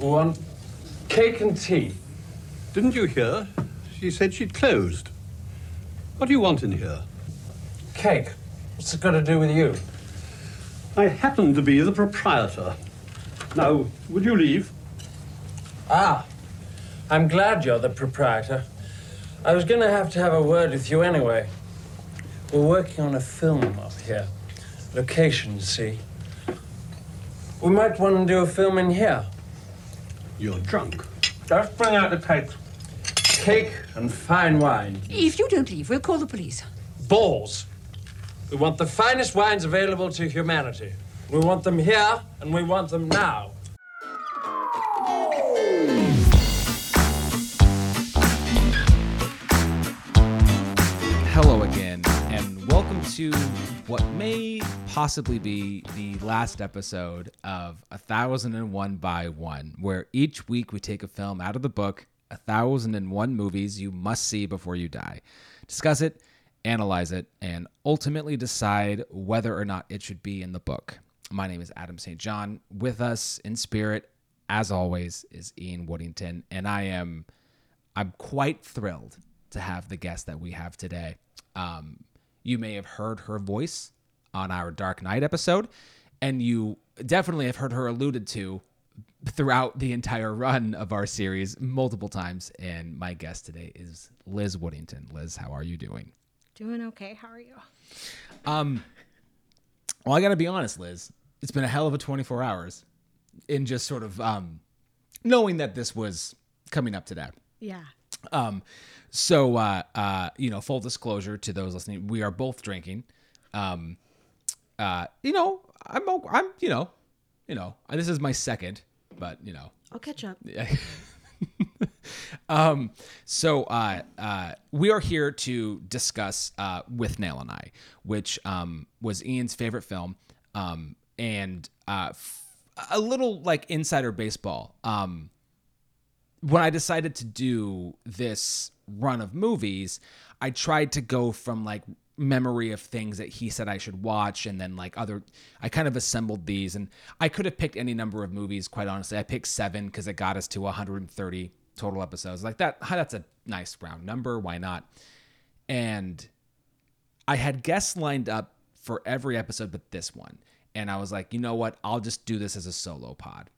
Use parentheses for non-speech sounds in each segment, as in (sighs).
Want cake and tea. Didn't you hear? She said she'd closed. What do you want in here? Cake. What's it got to do with you? I happen to be the proprietor. Now, would you leave? Ah, I'm glad you're the proprietor. I was going to have to have a word with you anyway. We're working on a film up here. Location, see. We might want to do a film in here. You're drunk. Just bring out the cake. Cake and fine wine. If you don't leave, we'll call the police. Balls. We want the finest wines available to humanity. We want them here, and we want them now. To what may possibly be the last episode of A Thousand and One by One, where each week we take a film out of the book, A Thousand and One Movies You Must See Before You Die, discuss it, analyze it, and ultimately decide whether or not it should be in the book. My name is Adam St. John. With us in spirit, as always, is Ian Woodington, and I am I'm quite thrilled to have the guest that we have today. Um, you may have heard her voice on our Dark Knight episode, and you definitely have heard her alluded to throughout the entire run of our series multiple times. And my guest today is Liz Woodington. Liz, how are you doing? Doing okay. How are you? Um, well, I got to be honest, Liz. It's been a hell of a 24 hours in just sort of um, knowing that this was coming up today. Yeah. Um, so uh, uh, you know, full disclosure to those listening, we are both drinking. Um, uh, you know, I'm I'm you know, you know, this is my second, but you know, I'll catch up. Yeah. (laughs) um, so uh, uh, we are here to discuss uh, Withnail and I, which um, was Ian's favorite film, um, and uh, f- a little like insider baseball. Um, when I decided to do this run of movies, I tried to go from like memory of things that he said I should watch and then like other I kind of assembled these and I could have picked any number of movies quite honestly. I picked 7 cuz it got us to 130 total episodes. Like that that's a nice round number, why not? And I had guests lined up for every episode but this one. And I was like, "You know what? I'll just do this as a solo pod."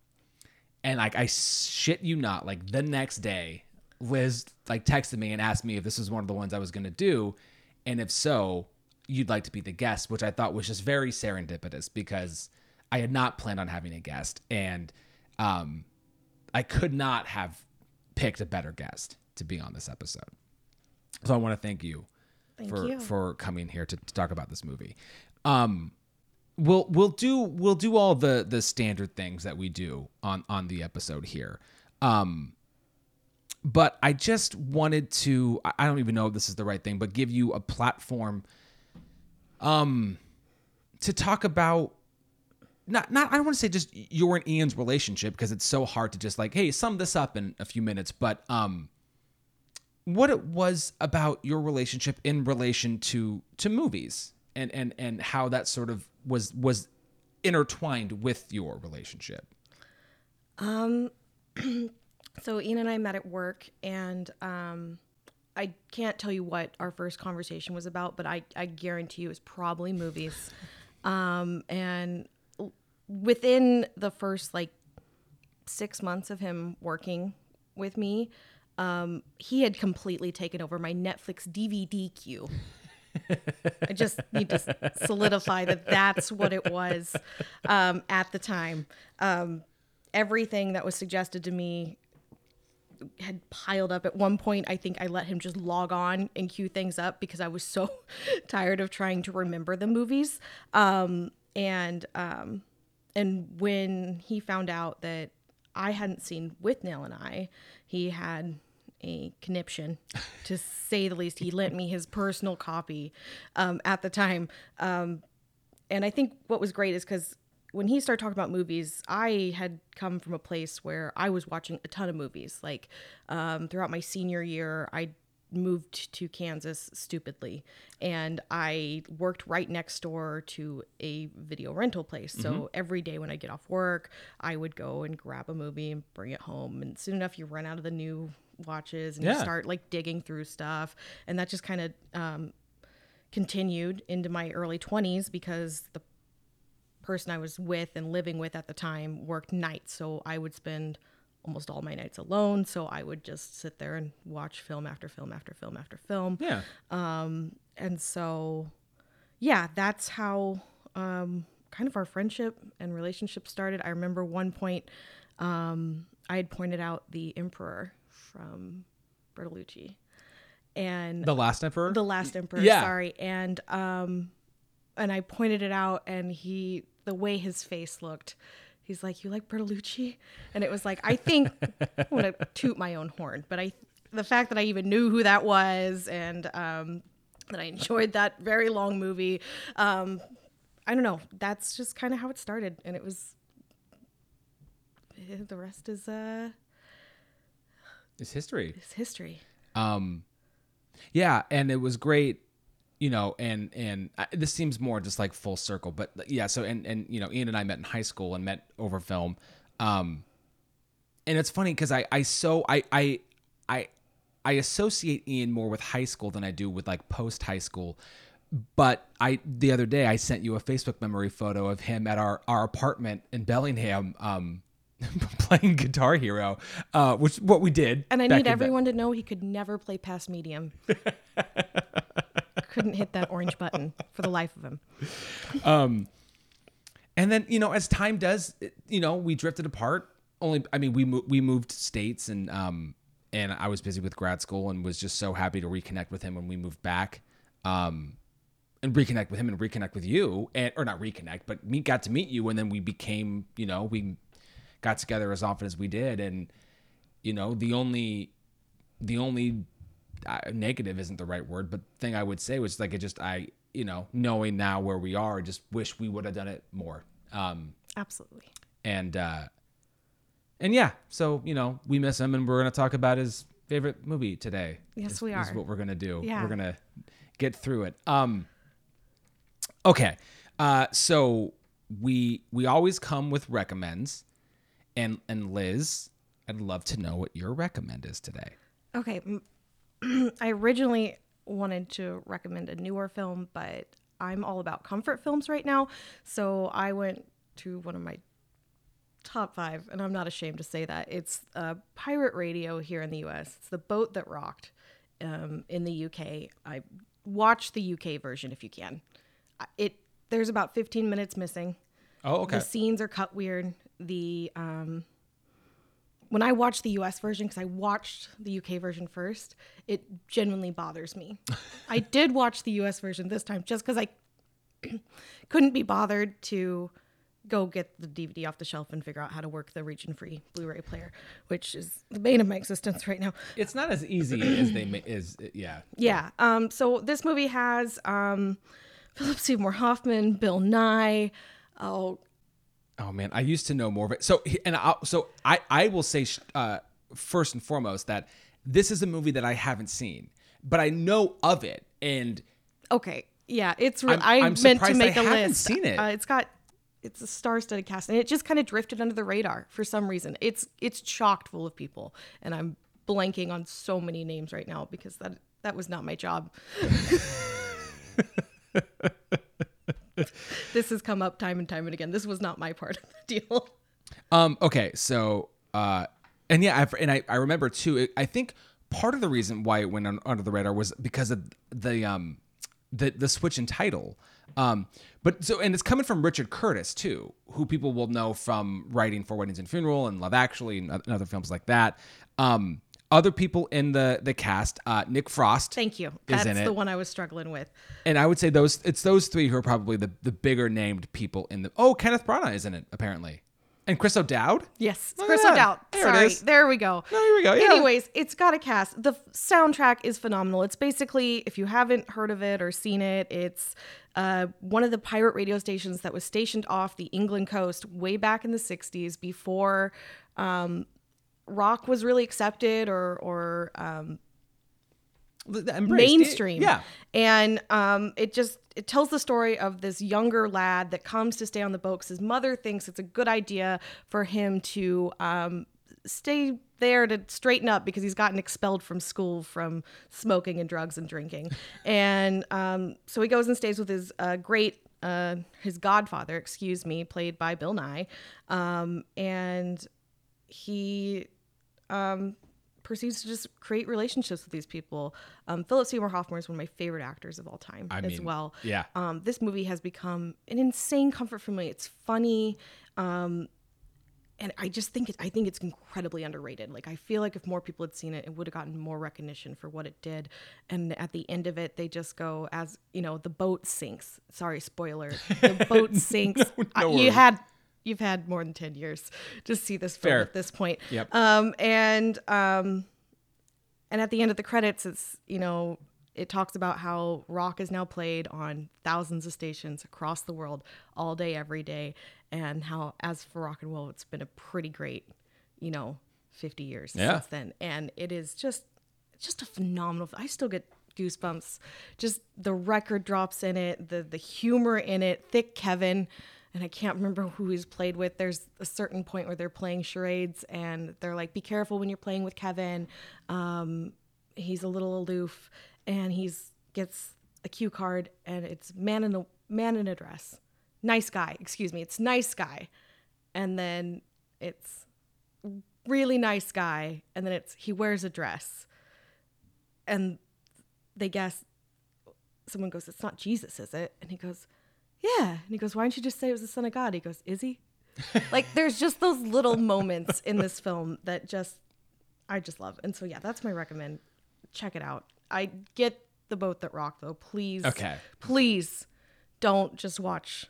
And like I shit you not, like the next day, Liz like texted me and asked me if this was one of the ones I was gonna do, and if so, you'd like to be the guest, which I thought was just very serendipitous because I had not planned on having a guest, and um, I could not have picked a better guest to be on this episode. So I want to thank you Thank for you. for coming here to, to talk about this movie. Um, we'll we'll do we'll do all the the standard things that we do on on the episode here. Um but I just wanted to I- don't even know if this is the right thing, but give you a platform um to talk about not not I don't want to say just your and Ian's relationship because it's so hard to just like, hey, sum this up in a few minutes, but um what it was about your relationship in relation to to movies and and and how that sort of was was intertwined with your relationship. (clears throat) So Ian and I met at work, and um, I can't tell you what our first conversation was about, but I, I guarantee you it was probably movies. (laughs) um, and within the first like six months of him working with me, um, he had completely taken over my Netflix DVD queue. (laughs) (laughs) I just need to solidify that that's what it was um, at the time. Um, everything that was suggested to me had piled up at one point i think i let him just log on and queue things up because i was so (laughs) tired of trying to remember the movies um, and um, and when he found out that i hadn't seen Withnail and i he had a conniption to say the least he lent me his personal copy um, at the time um, and I think what was great is because when he started talking about movies, I had come from a place where I was watching a ton of movies. Like um, throughout my senior year, I moved to Kansas stupidly, and I worked right next door to a video rental place. So Mm-hmm. every day when I get off work, I would go and grab a movie and bring it home. And soon enough, you run out of the new watches and you start like digging through stuff, and that just kind of um, continued into my early 20s because the person I was with and living with at the time worked nights. So I would spend almost all my nights alone. So I would just sit there and watch film after film after film after film. Yeah. And so, yeah, that's how um, kind of our friendship and relationship started. I remember one point um, I had pointed out The Emperor from Bertolucci. And The Last Emperor. the last emperor Yeah. sorry and um and i pointed it out and he the way his face looked he's like you like bertolucci and it was like i think i want to toot my own horn but i the fact that i even knew who that was and um that i enjoyed that very long movie um i don't know that's just kind of how it started and it was eh, the rest is uh it's history. It's history Um, yeah, and it was great, you know, and and I, this seems more just like full circle, but yeah. So and and you know, Ian and I met in high school and met over film. Um, and it's funny because I I so I I I I associate Ian more with high school than I do with like post high school. But I the other day I sent you a Facebook memory photo of him at our our apartment in Bellingham. Um, (laughs) playing Guitar Hero, uh, which what we did. And I need everyone to know he could never play past medium. (laughs) Couldn't hit that orange button for the life of him. um, and then you know as time does you know we drifted apart only i mean we mo- we moved states and um and i was busy with grad school and was just so happy to reconnect with him when we moved back um and reconnect with him and reconnect with you and or not reconnect but me got to meet you and then we became you know we got together as often as we did and you know the only the only uh, negative isn't the right word, but thing I would say was like it just I you know knowing now where we are, I just wish we would have done it more. Um, Absolutely. and uh, and yeah, so you know we miss him, and we're gonna talk about his favorite movie today. Yes, is- we Is are. what we're gonna do. Yeah. We're gonna get through it. Um. Okay, uh, so we we always come with recommends, and and Liz, I'd love to know what your recommend is today. Okay. (clears throat) I originally wanted to recommend a newer film, but I'm all about comfort films right now. So I went to one of my top five, and I'm not ashamed to say that. It's uh, pirate radio here in the US. It's The Boat That Rocked um, in the UK. I watch the UK version if you can. It There's about 15 minutes missing. Oh, okay. The scenes are cut weird. The um, when I watched the US version, because I watched the UK version first, it genuinely bothers me. (laughs) I did watch the US version this time just because I (clears throat) couldn't be bothered to go get the DVD off the shelf and figure out how to work the region free Blu ray player, which is the bane of my existence right now. It's not as easy as they ma- is. Yeah. Yeah. Um, so this movie has um, Philip Seymour Hoffman, Bill Nighy. Oh, Oh man, I used to know more of it. So and I, so I I will say uh, first and foremost that this is a movie that I haven't seen, but I know of it, and Okay, yeah, it's. Re- I'm- I meant to make I a haven't list. seen it. Uh, it's got. It's a star-studded cast, and it just kind of drifted under the radar for some reason. It's it's chocked full of people, and I'm blanking on so many names right now because that that was not my job. (laughs) (laughs) this has come up time and time and again. This was not my part of the deal. Um. Okay. So. Uh. And yeah. I, and I. I remember too. It, I think part of the reason why it went un, under the radar was because of the um, the the switch in title. Um. But so and it's coming from Richard Curtis too, who people will know from writing for Weddings and Funeral and Love Actually and other films like that. Um. Other people in the the cast, uh, Nick Frost. Thank you. Is That's the it. one I was struggling with. And I would say those it's those three who are probably the, the bigger named people in the Oh, Kenneth Branagh is in it, apparently. And Chris O'Dowd? Yes, Look Chris. O'Dowd. There Sorry, there we go. No, here we go, yeah. Anyways, it's got a cast. The soundtrack is phenomenal. It's basically, if you haven't heard of it or seen it, it's uh, one of the pirate radio stations that was stationed off the England coast way back in the '60s, before um, rock was really accepted or or um, Embraced. mainstream. Yeah. And um, it just it tells the story of this younger lad that comes to stay on the boat because his mother thinks it's a good idea for him to um, stay there to straighten up because he's gotten expelled from school from smoking and drugs and drinking. and um, so he goes and stays with his uh, great uh, his godfather, excuse me, played by Bill Nighy, um, and he um, proceeds to just create relationships with these people. Um, Philip Seymour Hoffman is one of my favorite actors of all time I as mean, well. yeah. Um, this movie has become an insane comfort for me. It's funny. Um, and I just think it, I think it's incredibly underrated. Like I feel like if more people had seen it, it would have gotten more recognition for what it did. And at the end of it, they just go as you know, the boat sinks. Sorry, spoiler. The boat (laughs) sinks. I- you had you've had more than ten years to see this film Fair. at this point. Yep. Um, and um, and at the end of the credits, it's you know it talks about how rock is now played on thousands of stations across the world all day, every day, and how as for rock and roll, it's been a pretty great, you know, fifty years Yeah. since then, and it is just just a phenomenal. I still get goosebumps. Just the record drops in it, the the humor in it, thick Kevin. And I can't remember who he's played with. There's a certain point where they're playing charades, and they're like, "Be careful when you're playing with Kevin." Um, he's a little aloof, and he's gets a cue card, and it's man in a man in a dress, nice guy. Excuse me, it's nice guy, and then it's really nice guy, and then it's he wears a dress, and they guess someone goes, "It's not Jesus, is it?" And he goes, "Yeah." And he goes, "Why don't you just say it was the Son of God?" He goes, "Is he?" like there's just those little moments in this film that just I just love. And so yeah, that's my recommend. Check it out. I get the boat that rocked though. Please, Okay. please don't just watch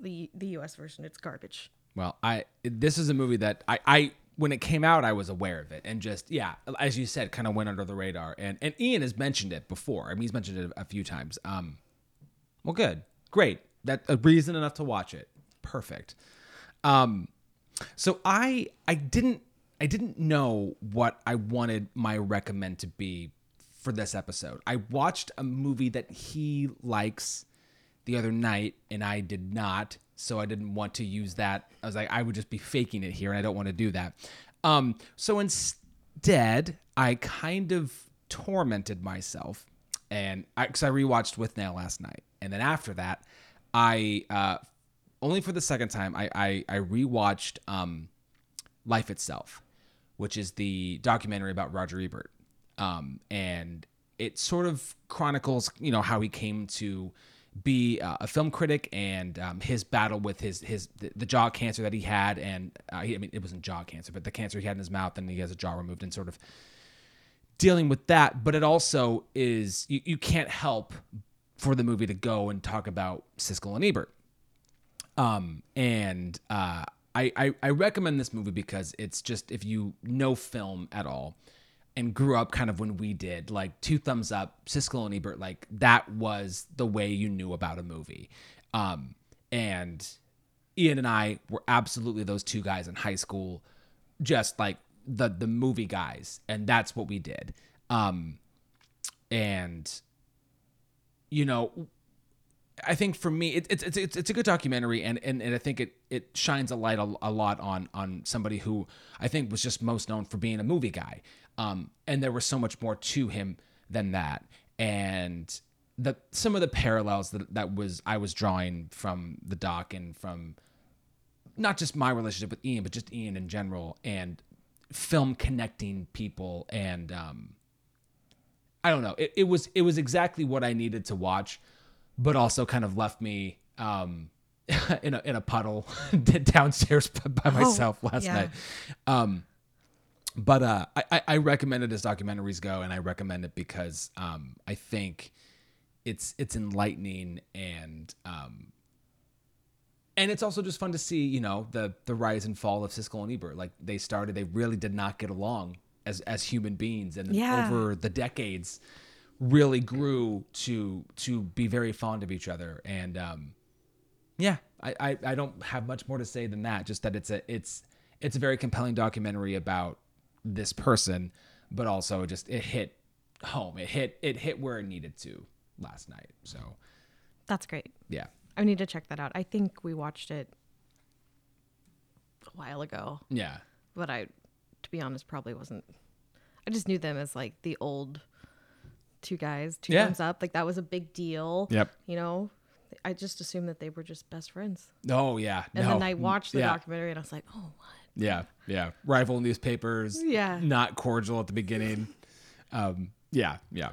the the U.S. version. It's garbage. Well, I this is a movie that I I when it came out I was aware of it and just yeah, as you said, kind of went under the radar. And and Ian has mentioned it before. I mean, he's mentioned it a few times. Um, well, good, great. That a reason enough to watch it. Perfect. Um, so I I didn't I didn't know what I wanted my recommend to be for this episode. I watched a movie that he likes the other night and I did not, so I didn't want to use that. I was like I would just be faking it here and I don't want to do that. Um so instead, I kind of tormented myself and I cuz I rewatched Withnail last night. And then after that, I uh only for the second time I I, I rewatched um Life Itself, which is the documentary about Roger Ebert. Um, and it sort of chronicles, you know, how he came to be uh, a film critic and um, his battle with his his the, the jaw cancer that he had, and uh, he, I mean it wasn't jaw cancer, but the cancer he had in his mouth, and he has a jaw removed, and sort of dealing with that. But it also is you, you can't help for the movie to go and talk about Siskel and Ebert. Um, and uh, I, I I recommend this movie because it's just if you know film at all and grew up kind of when we did, like two thumbs up, Siskel and Ebert, like that was the way you knew about a movie. Um, and Ian and I were absolutely those two guys in high school, just like the the movie guys, and that's what we did. Um, and you know, I think for me, it, it's it's it's a good documentary, and and, and I think it it shines a light a, a lot on on somebody who I think was just most known for being a movie guy. Um, and there was so much more to him than that, and the some of the parallels that that was I was drawing from the doc and from not just my relationship with Ian, but just Ian in general, and film connecting people and um, I don't know. It, it was it was exactly what I needed to watch, but also kind of left me um, (laughs) in a in a puddle (laughs) downstairs by myself last yeah. night. Um, but uh, I, I- I recommend it as documentaries go, and I recommend it because um, I think it's it's enlightening and um, and it's also just fun to see you know the the rise and fall of Siskel and Ebert. Like they started, they really did not get along as as human beings, and Yeah. over the decades, really grew to to be very fond of each other. And um, yeah, I, I I don't have much more to say than that. Just that it's a it's it's a very compelling documentary about this person, but also just it hit home. It hit it hit where it needed to last night. So That's great. yeah. I need to check that out. I think we watched it a while ago, Yeah. but I, to be honest, probably wasn't. I just knew them as like the old two guys, two Yeah. thumbs up. Like that was a big deal. Yep. You know, I just assumed that they were just best friends. Oh yeah. And no. then I watched the yeah. documentary and I was like, oh, what? Yeah, yeah. Rival newspapers. Yeah. Not cordial at the beginning. Um, yeah, yeah.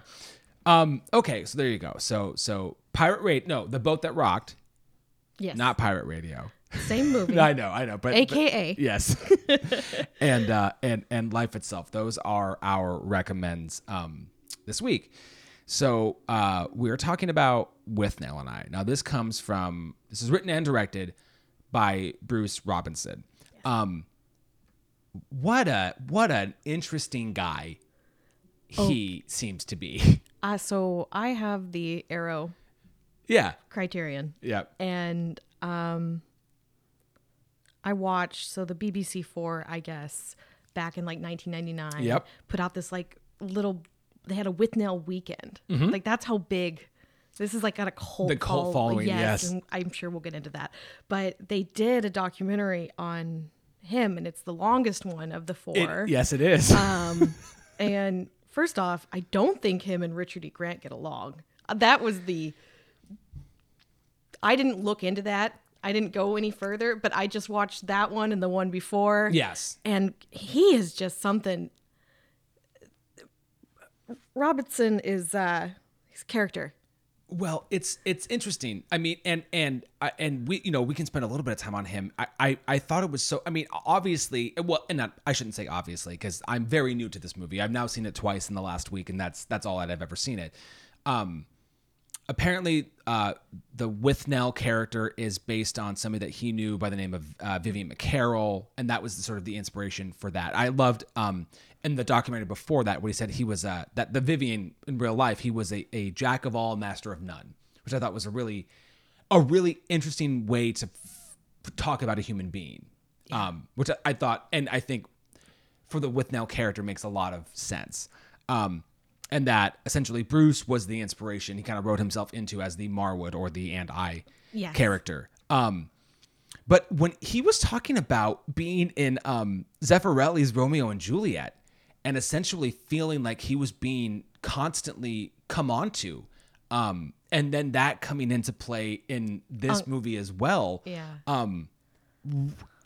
Um, okay, so there you go. So so pirate rate no, the boat that rocked, Yes. not pirate radio. Same (laughs) movie. I know, I know, but but- AKA. yes, (laughs) and uh, and and life itself. Those are our recommends um, this week. So uh, we're talking about Withnail and I. Now this comes from this is written and directed by Bruce Robinson. Um, what a what an interesting guy he seems to be. (laughs) Uh, so I have the Arrow yeah, criterion. yeah, and um I watched so the BBC Four, I guess, back in like 1999, Yep. put out this like little. They had a Withnail weekend, like that's how big. This is like got a cult, Mm-hmm. The cult fol- following, yes. and I'm sure we'll get into that. But they did a documentary on him, and it's the longest one of the four. It- yes, it is. Um, (laughs) and first off, I don't think him and Richard E. Grant get along. That was the. I didn't look into that. I didn't go any further, but I just watched that one and the one before. yes, And he is just something. Robertson is uh his character. Well, it's it's interesting. I mean, and and and we you know we can spend a little bit of time on him. I I, I thought it was so. I mean, obviously, well, and not I shouldn't say obviously because I'm very new to this movie. I've now seen it twice in the last week, and that's that's all that I've ever seen it. Um, apparently, uh, the Withnail character is based on somebody that he knew by the name of uh, Vivian MacKerrell, and that was the, sort of the inspiration for that. I loved um, in the documentary before that what he said he was uh, that the Vivian in real life he was a, a jack of all, master of none, which I thought was a really a really interesting way to f- talk about a human being. Um, which I, I thought, and I think for the Withnail character makes a lot of sense. Um, and that essentially Bruce was the inspiration he kind of wrote himself into as the Marwood or the and I Yes. character. Um, but when he was talking about being in um, Zeffirelli's Romeo and Juliet and essentially feeling like he was being constantly come onto, um, and then that coming into play in this movie as well. Yeah. Um,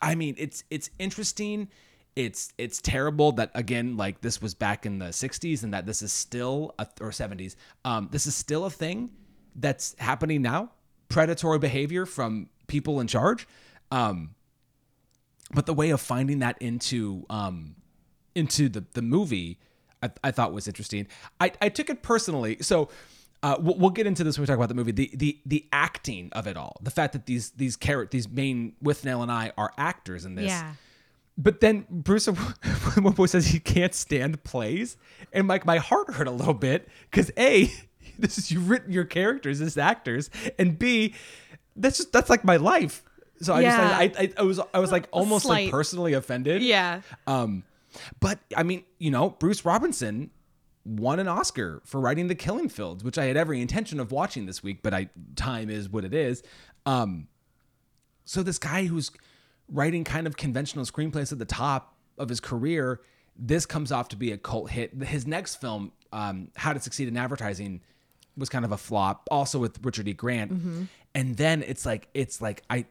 I mean, it's it's interesting. It's it's terrible that again, like this was back in the '60s, and that this is still a, or '70s. Um, this is still a thing that's happening now. Predatory behavior from people in charge. Um, but the way of finding that into um, into the the movie, I, I thought was interesting. I, I took it personally. So uh, we'll, get into this when we talk about the movie. The the the acting of it all, the fact that these these characters, these main Withnail and I are actors in this. Yeah. But then Bruce point (laughs) says he can't stand plays, and like my heart hurt a little bit because a (laughs) this is you've written your characters as actors, and b that's just that's like my life. So I just Yeah. like, I, I I was I was like almost like personally offended. Yeah. Um, but I mean, you know, Bruce Robinson won an Oscar for writing The Killing Fields, which I had every intention of watching this week, but I time is what it is. Um, so this guy who's writing kind of conventional screenplays at the top of his career, this comes off to be a cult hit. His next film, um, How to Succeed in Advertising, was kind of a flop, also with Richard E. Grant. And then it's like it's like I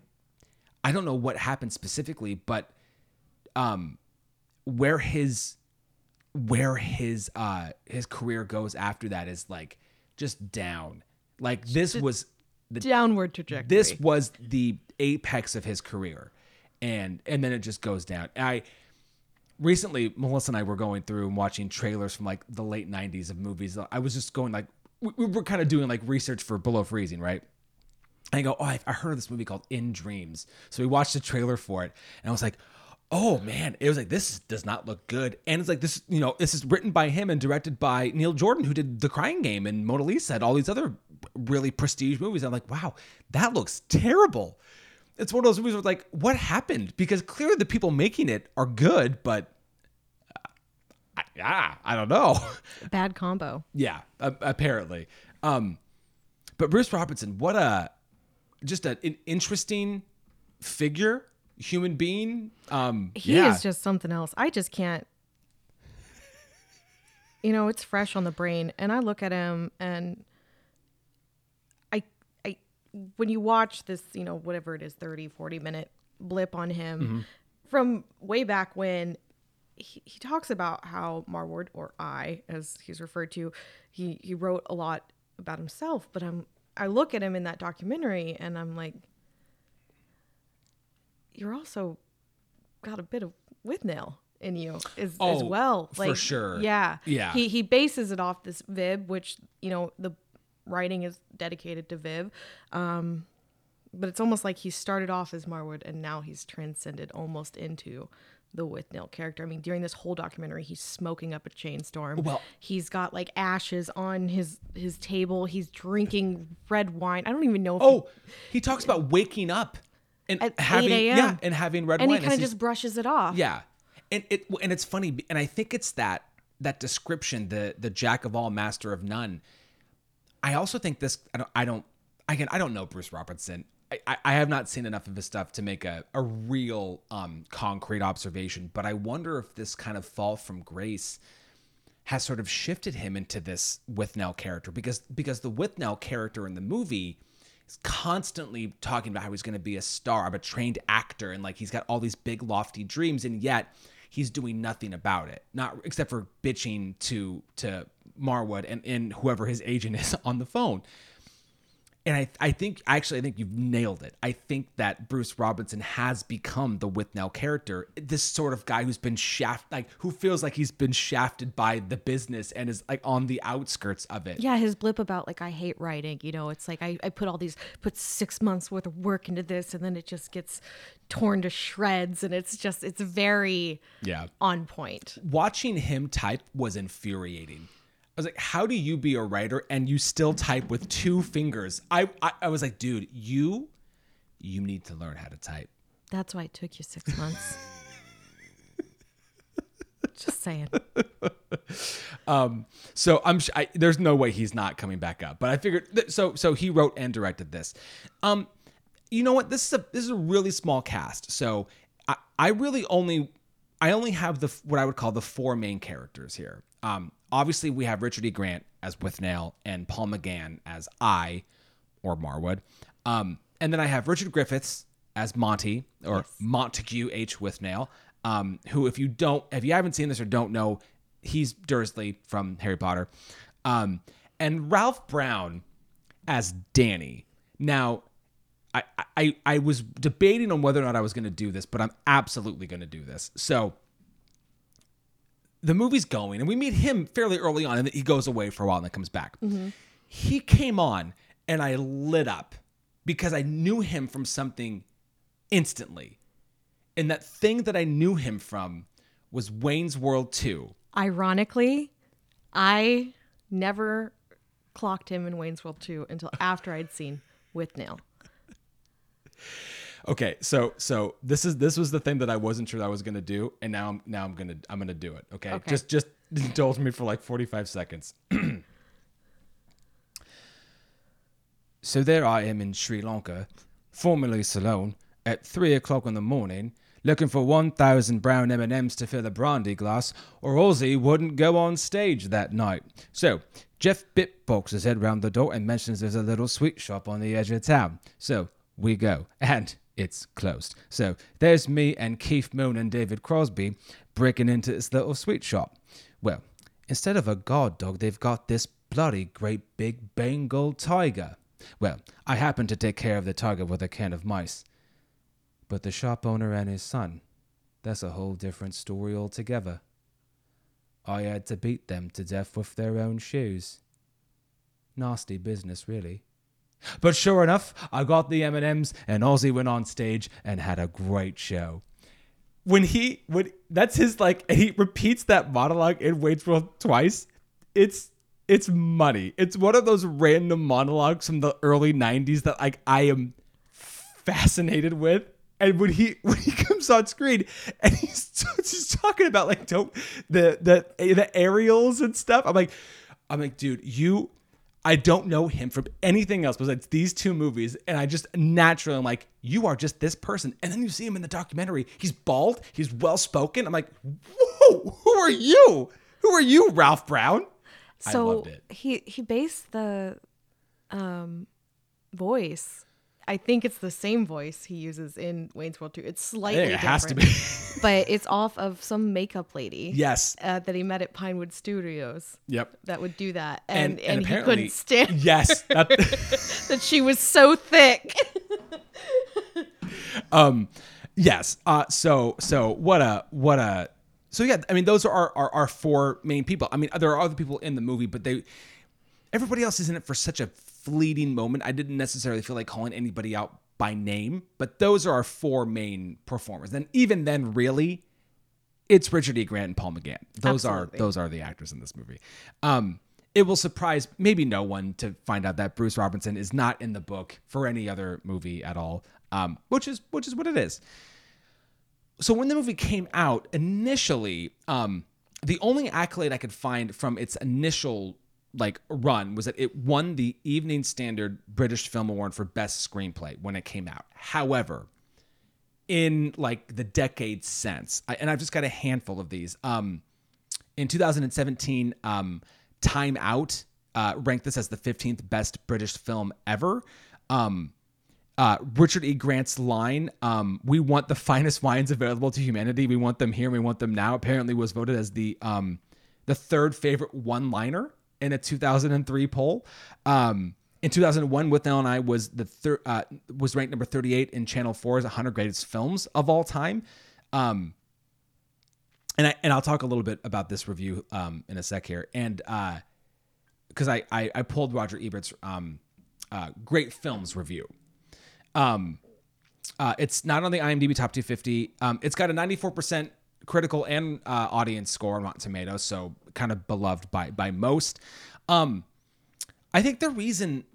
I don't know what happened specifically, but um where his where his uh his career goes after that is like just down. Like this was the Downward trajectory. this was the apex of his career and and then it just goes down. I recently melissa and i were going through and watching trailers from like the late 90s of movies. I was just going like we, we were kind of doing like research for below freezing right? And i go oh I, I heard of this movie called in dreams. So we watched the trailer for it and i was like oh man. It was like this does not look good. And it's like this you know this is written by him and directed by neil jordan who did the crying game and mona lisa and all these other really prestige movies. I'm like wow that looks terrible it's one of those movies where like what happened because clearly the people making it are good but uh, I, yeah, I don't know. (laughs) Bad combo. yeah, a- apparently. Um, but Bruce Robinson, what a just a, an interesting figure, human being. Um, He yeah. is just something else. I just can't. (laughs) You know, it's fresh on the brain, and I look at him, and when you watch this, you know, whatever it is, 30, 40 minute blip on him Mm-hmm. from way back when, he, he talks about how Marwood or I, as he's referred to, he he wrote a lot about himself. But I'm I look at him in that documentary, and I'm like, you're also got a bit of Withnail in you as, as Oh, well. for sure. Yeah. Yeah. He he bases it off this Viv, which, you know, the writing is dedicated to Viv. Um, but it's almost like he started off as Marwood and now he's transcended almost into the Withnail character. I mean, during this whole documentary, he's smoking up a chain storm. Well- he's got like ashes on his his table. He's drinking red wine. I don't even know if Oh, he talks about waking up and At 8 having a.m.. yeah, and having red and wine. And he kind of just brushes it off. Yeah, and it and it's funny, and I think it's that that description, the the jack of all, master of none. I also think this. I don't. I don't. Again, I don't know Bruce Robertson. I, I, I have not seen enough of his stuff to make a, a real um, concrete observation, but I wonder if this kind of fall from grace has sort of shifted him into this Withnail character because because the Withnail character in the movie is constantly talking about how he's going to be a star, I'm a trained actor, and like he's got all these big lofty dreams, and yet he's doing nothing about it, not except for bitching to to Marwood and, and whoever his agent is (laughs) on the phone. And I, I think actually I think you've nailed it. I think that Bruce Robinson has become the Withnail character, this sort of guy who's been shaft like who feels like he's been shafted by the business and is like on the outskirts of it. Yeah, his blip about like I hate writing, you know, it's like I, I put all these put six months worth of work into this and then it just gets torn to shreds and it's just it's very Yeah. on point. Watching him type was infuriating. I was like, how do you be a writer and you still type with two fingers? I I, I was like, dude, you you need to learn how to type. That's why it took you six months. (laughs) just saying. Um, So I'm sh- I, there's no way he's not coming back up. But I figured so. So he wrote and directed this. Um, you know what? This is a this is a really small cast. So I, I really only I only have the what I would call the four main characters here. Um, obviously we have Richard E. Grant as Withnail and Paul McGann as I or Marwood. Um, and then I have Richard Griffiths as Monty or Montague H. Withnail. Um, who, if you don't, if you haven't seen this or don't know, he's Dursley from Harry Potter. Um, and Ralph Brown as Danny. Now, I, I I was debating on whether or not I was going to do this, but I'm absolutely going to do this. So the movie's going, and we meet him fairly early on, and he goes away for a while and then comes back. Mm-hmm. He came on, and I lit up because I knew him from something instantly, and that thing that I knew him from was Wayne's World Two. Ironically, I never clocked him in Wayne's World 2 until after I'd seen Withnail. Okay, so so this is this was the thing that I wasn't sure I was gonna do, and now I'm now I'm gonna I'm gonna do it. Okay, Okay. just just indulge me for like 45 seconds. (clears throat) so there I am in Sri Lanka, formerly Ceylon, at three o'clock in the morning, looking for 1,000 brown M&Ms to fill a brandy glass, or Ozzy wouldn't go on stage that night. So Jeff Beck pokes his head round the door and mentions there's a little sweet shop on the edge of town. So we go, and it's closed. So there's me and Keith Moon and David Crosby breaking into this little sweet shop. Well, instead of a guard dog, they've got this bloody great big Bengal tiger. Well, I happened to take care of the tiger with a can of mice. But the shop owner and his son, that's a whole different story altogether. I had to beat them to death with their own shoes. Nasty business, really. But sure enough, I got the M&Ms and Ozzy went on stage and had a great show. When he when that's his like and he repeats that monologue in World twice, it's it's money. It's one of those random monologues from the early 90s that like I am fascinated with. and when he (laughs) when he comes on screen and he's (laughs) he's talking about like don't the the the aerials and stuff, I'm like, I'm like, dude, you. I don't know him from anything else besides these two movies, and I just naturally am like, you are just this person. And then you see him in the documentary. He's bald. He's well spoken. I'm like, whoa, who are you? Who are you, Ralph Brown? I So loved it. he he based the um voice. I think it's the same voice he uses in Wayne's World 2. It's slightly it has to be. different, but (laughs) it's off of some makeup lady. yes. Uh, that he met at Pinewood Studios Yep. that would do that, and and, he couldn't stand (laughs) Yes. (laughs) that- that she was so thick. um yes uh so so what a what a so yeah i mean those are our, our our four main people i mean there are other people in the movie but they everybody else is in it for such a fleeting moment. I didn't necessarily feel like calling anybody out by name but those are our four main performers. And even then really it's richard e. Grant and paul mcgann. Those Absolutely. are those are the actors in this movie. Um it will surprise maybe no one to find out that bruce robinson is not in the book for any other movie at all um which is which is what it is. So when the movie came out initially um the only accolade i could find from its initial like run was that it won the evening standard british film award for best screenplay when it came out however in like the decades since I, and i've just got a handful of these um in 2017 um time out uh ranked this as the 15th best british film ever um uh, Richard E. Grant's line, um, "We want the finest wines available to humanity. We want them here. We want them now." Apparently, was voted as the um, the third favorite one-liner in a 2003 poll. Um, in 2001, Withnail and I was the third uh, was ranked number 38 in Channel 4's 100 greatest films of all time. Um, and I and I'll talk a little bit about this review um, in a sec here, and because I, I I pulled Roger Ebert's um, uh, great films review. Um, uh, it's not on the IMDb top 250. Um, it's got a 94% critical and uh, audience score on Rotten Tomatoes, so kind of beloved by by most. Um, I think the reason,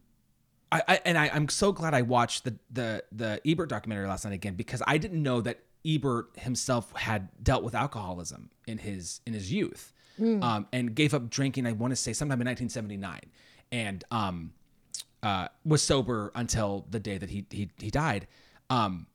I, I and I, I'm so glad I watched the the the Ebert documentary last night again because I didn't know that Ebert himself had dealt with alcoholism in his in his youth, um, and gave up drinking. I want to say sometime in 1979, and um, uh, was sober until the day that he he he died. Um,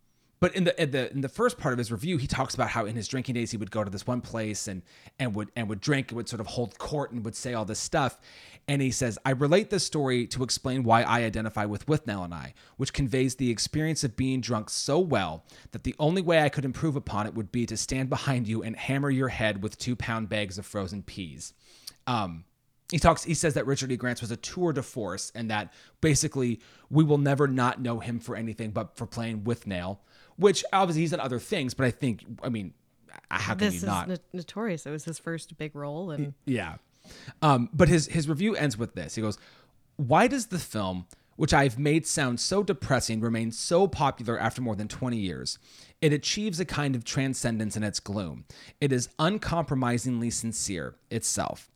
but in the, in the in the first part of his review, he talks about how in his drinking days he would go to this one place and and would and would drink and would sort of hold court and would say all this stuff. And he says, I relate this story to explain why I identify with Withnail and I, which conveys the experience of being drunk so well that the only way I could improve upon it would be to stand behind you and hammer your head with two pound bags of frozen peas. Um, he talks he says that richard e grants was a tour de force and that basically we will never not know him for anything but for playing Withnail which obviously he's done other things but i think i mean how can this you is not no- notorious. It was his first big role, and yeah. Um, but his his review ends with this. He goes, "Why does the film, which I've made sound so depressing, remain so popular after more than 20 years? It achieves a kind of transcendence in its gloom. It is uncompromisingly sincere itself.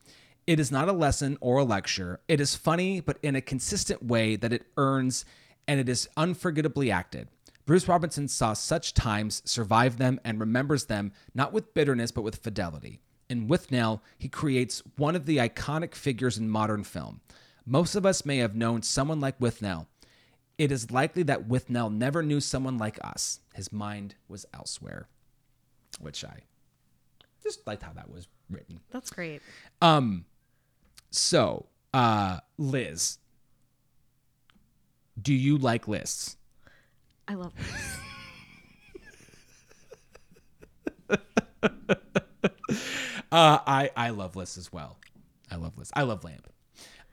It is not a lesson or a lecture. It is funny, but in a consistent way that it earns, and it is unforgettably acted." Bruce Robinson saw such times, survived them, and remembers them not with bitterness but with fidelity. In Withnail, he creates one of the iconic figures in modern film. Most of us may have known someone like Withnail. It is likely that Withnail never knew someone like us. His mind was elsewhere. Which I just liked how that was written. that's great. Um, so, uh, Liz, do you like lists? I love this. (laughs) Uh, I I love lists as well. I love lists. I love lamp.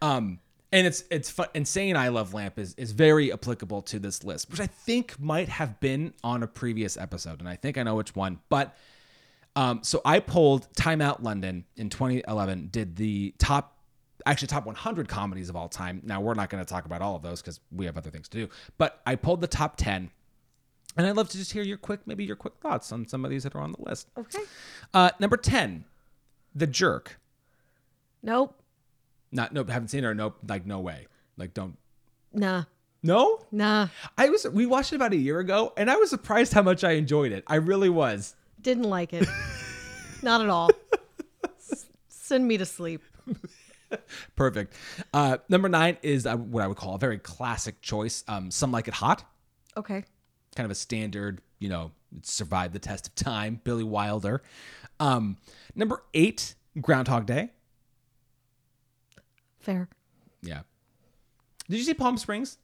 Um, and it's it's fun. Saying I love lamp is is very applicable to this list, which I think might have been on a previous episode, and I think I know which one. But um, so I pulled Time Out London in 2011. Did the top actually top 100 comedies of all time. Now we're not going to talk about all of those because we have other things to do. But I pulled the top 10. And I'd love to just hear your quick, maybe your quick thoughts on some of these that are on the list. Okay. Uh, number 10, The Jerk. Nope. Not nope, haven't seen it or nope, like no way. Like don't Nah. No, Nah, I was. We watched it about a year ago, and I was surprised how much I enjoyed it. I really was. didn't like it. (laughs) Not at all. S- Send me to sleep. (laughs) (laughs) Perfect. Uh, number nine is uh, what I would call a very classic choice. Um, Some like it hot. Okay. kind of a standard, you know, survived the test of time. Billy Wilder. Um, number eight, Groundhog Day. Fair. Yeah. Did you see Palm Springs?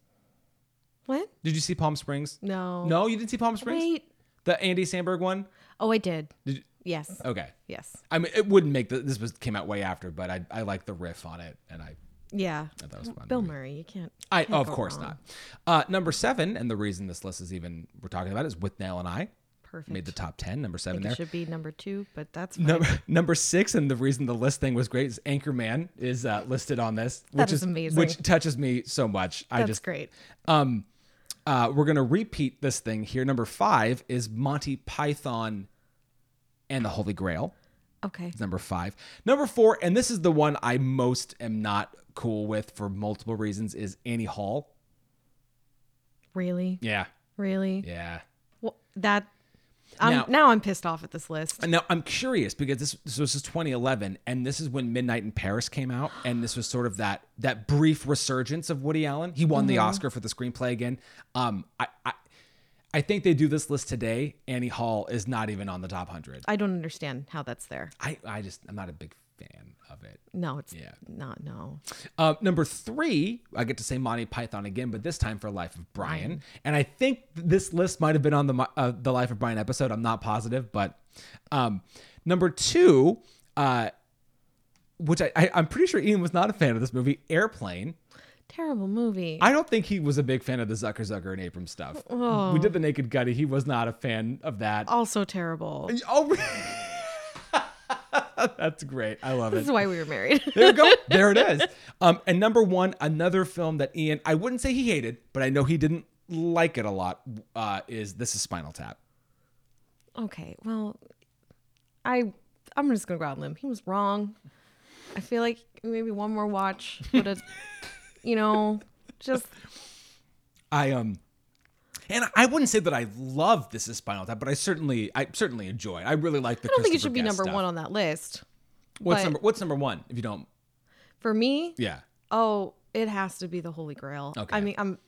What? Did you see Palm Springs? No. No, you didn't see Palm Springs. Wait. The Andy Samberg one. Oh, I did. Did you, Yes. okay. Yes. I mean, it wouldn't make the. This was came out way after, but I I like the riff on it, and I Yeah. that was fun. Bill Murray, you can't. I can't of course wrong. not. Uh, number seven, and the reason this list is even we're talking about is Withnail and I Perfect. made the top ten. Number seven there. it should be number two, but that's fine. Number (laughs) number six, and the reason the list thing was great is Anchorman is uh, listed on this, which That is amazing. which touches me so much. I just great. um, uh, we're gonna repeat this thing here. Number five is Monty Python and the Holy Grail. Okay. It's number five. Number four, and this is the one I most am not cool with for multiple reasons, is Annie Hall. Really? Yeah, Really? yeah. Well, that. I'm, Now- now, I'm pissed off at this list. Now I'm curious because this, this was 2011, and this is when Midnight in Paris came out, and this was sort of that that brief resurgence of Woody Allen. He won the Oscar for the screenplay again. Um, I, I I think they do this list today. Annie Hall is not even on the top hundred. I don't understand how that's there. I I just I'm not a big fan of it. No, it's Yeah. not. No. Uh, number three, I get to say Monty Python again, but this time for Life of Brian. And I think this list might have been on the uh, the Life of Brian episode. I'm not positive, but um, number two, uh, which I, I I'm pretty sure Ian was not a fan of this movie, Airplane. Terrible movie. I don't think he was a big fan of the Zucker Zucker and Abram stuff. We did the Naked Gutty. He was not a fan of that. also terrible. Oh, (laughs) that's great. I love it. This it. is why we were married. (laughs) There you go. (laughs) There it is. Um, and number one, another film that Ian, I wouldn't say he hated, but I know he didn't like it a lot, uh, is This is Spinal Tap. okay. Well, I I'm just gonna go out on limb. He was wrong. I feel like maybe one more watch would have, you know, just I um and I wouldn't say that I love This is Spinal Tap, but I certainly I certainly enjoy it. I really like the I don't think it should be Guest number stuff. one on that list. What's number what's number one, if you don't For me, Yeah. oh, it has to be the Holy Grail. Okay. I mean, I'm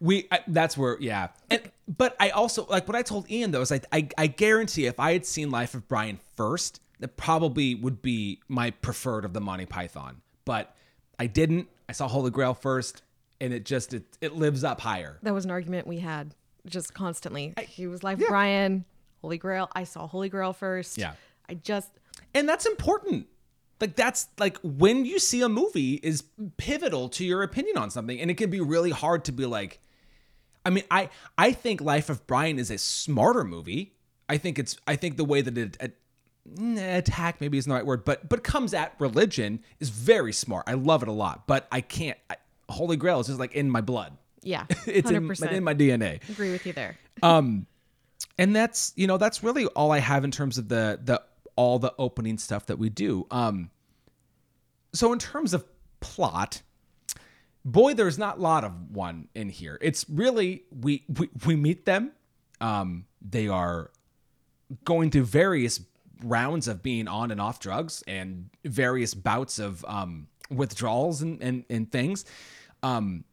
We I, that's where yeah, and but I also like what I told Ian though is I, I I guarantee if I had seen Life of Brian first, that probably would be my preferred of the Monty Python. But I didn't. I saw Holy Grail first, and it just it, it lives up higher. that was an argument we had just constantly. he was like Brian, Holy Grail. I saw Holy Grail first. Yeah. I just and that's important like that's like when you see a movie is pivotal to your opinion on something and it can be really hard to be like i mean i i think life of brian is a smarter movie i think it's i think the way that it, it attack maybe isn't the right word but but comes at religion is very smart. I love it a lot but i can't I, holy grail is just like in my blood. Yeah, (laughs) it's in, in my dna agree with you there. (laughs) um, and that's you know that's really all i have in terms of the the all the opening stuff that we do. Um so in terms of plot boy there's not a lot of one in here. It's really we we, we meet them. Um they are going through various rounds of being on and off drugs and various bouts of um withdrawals and and, and things um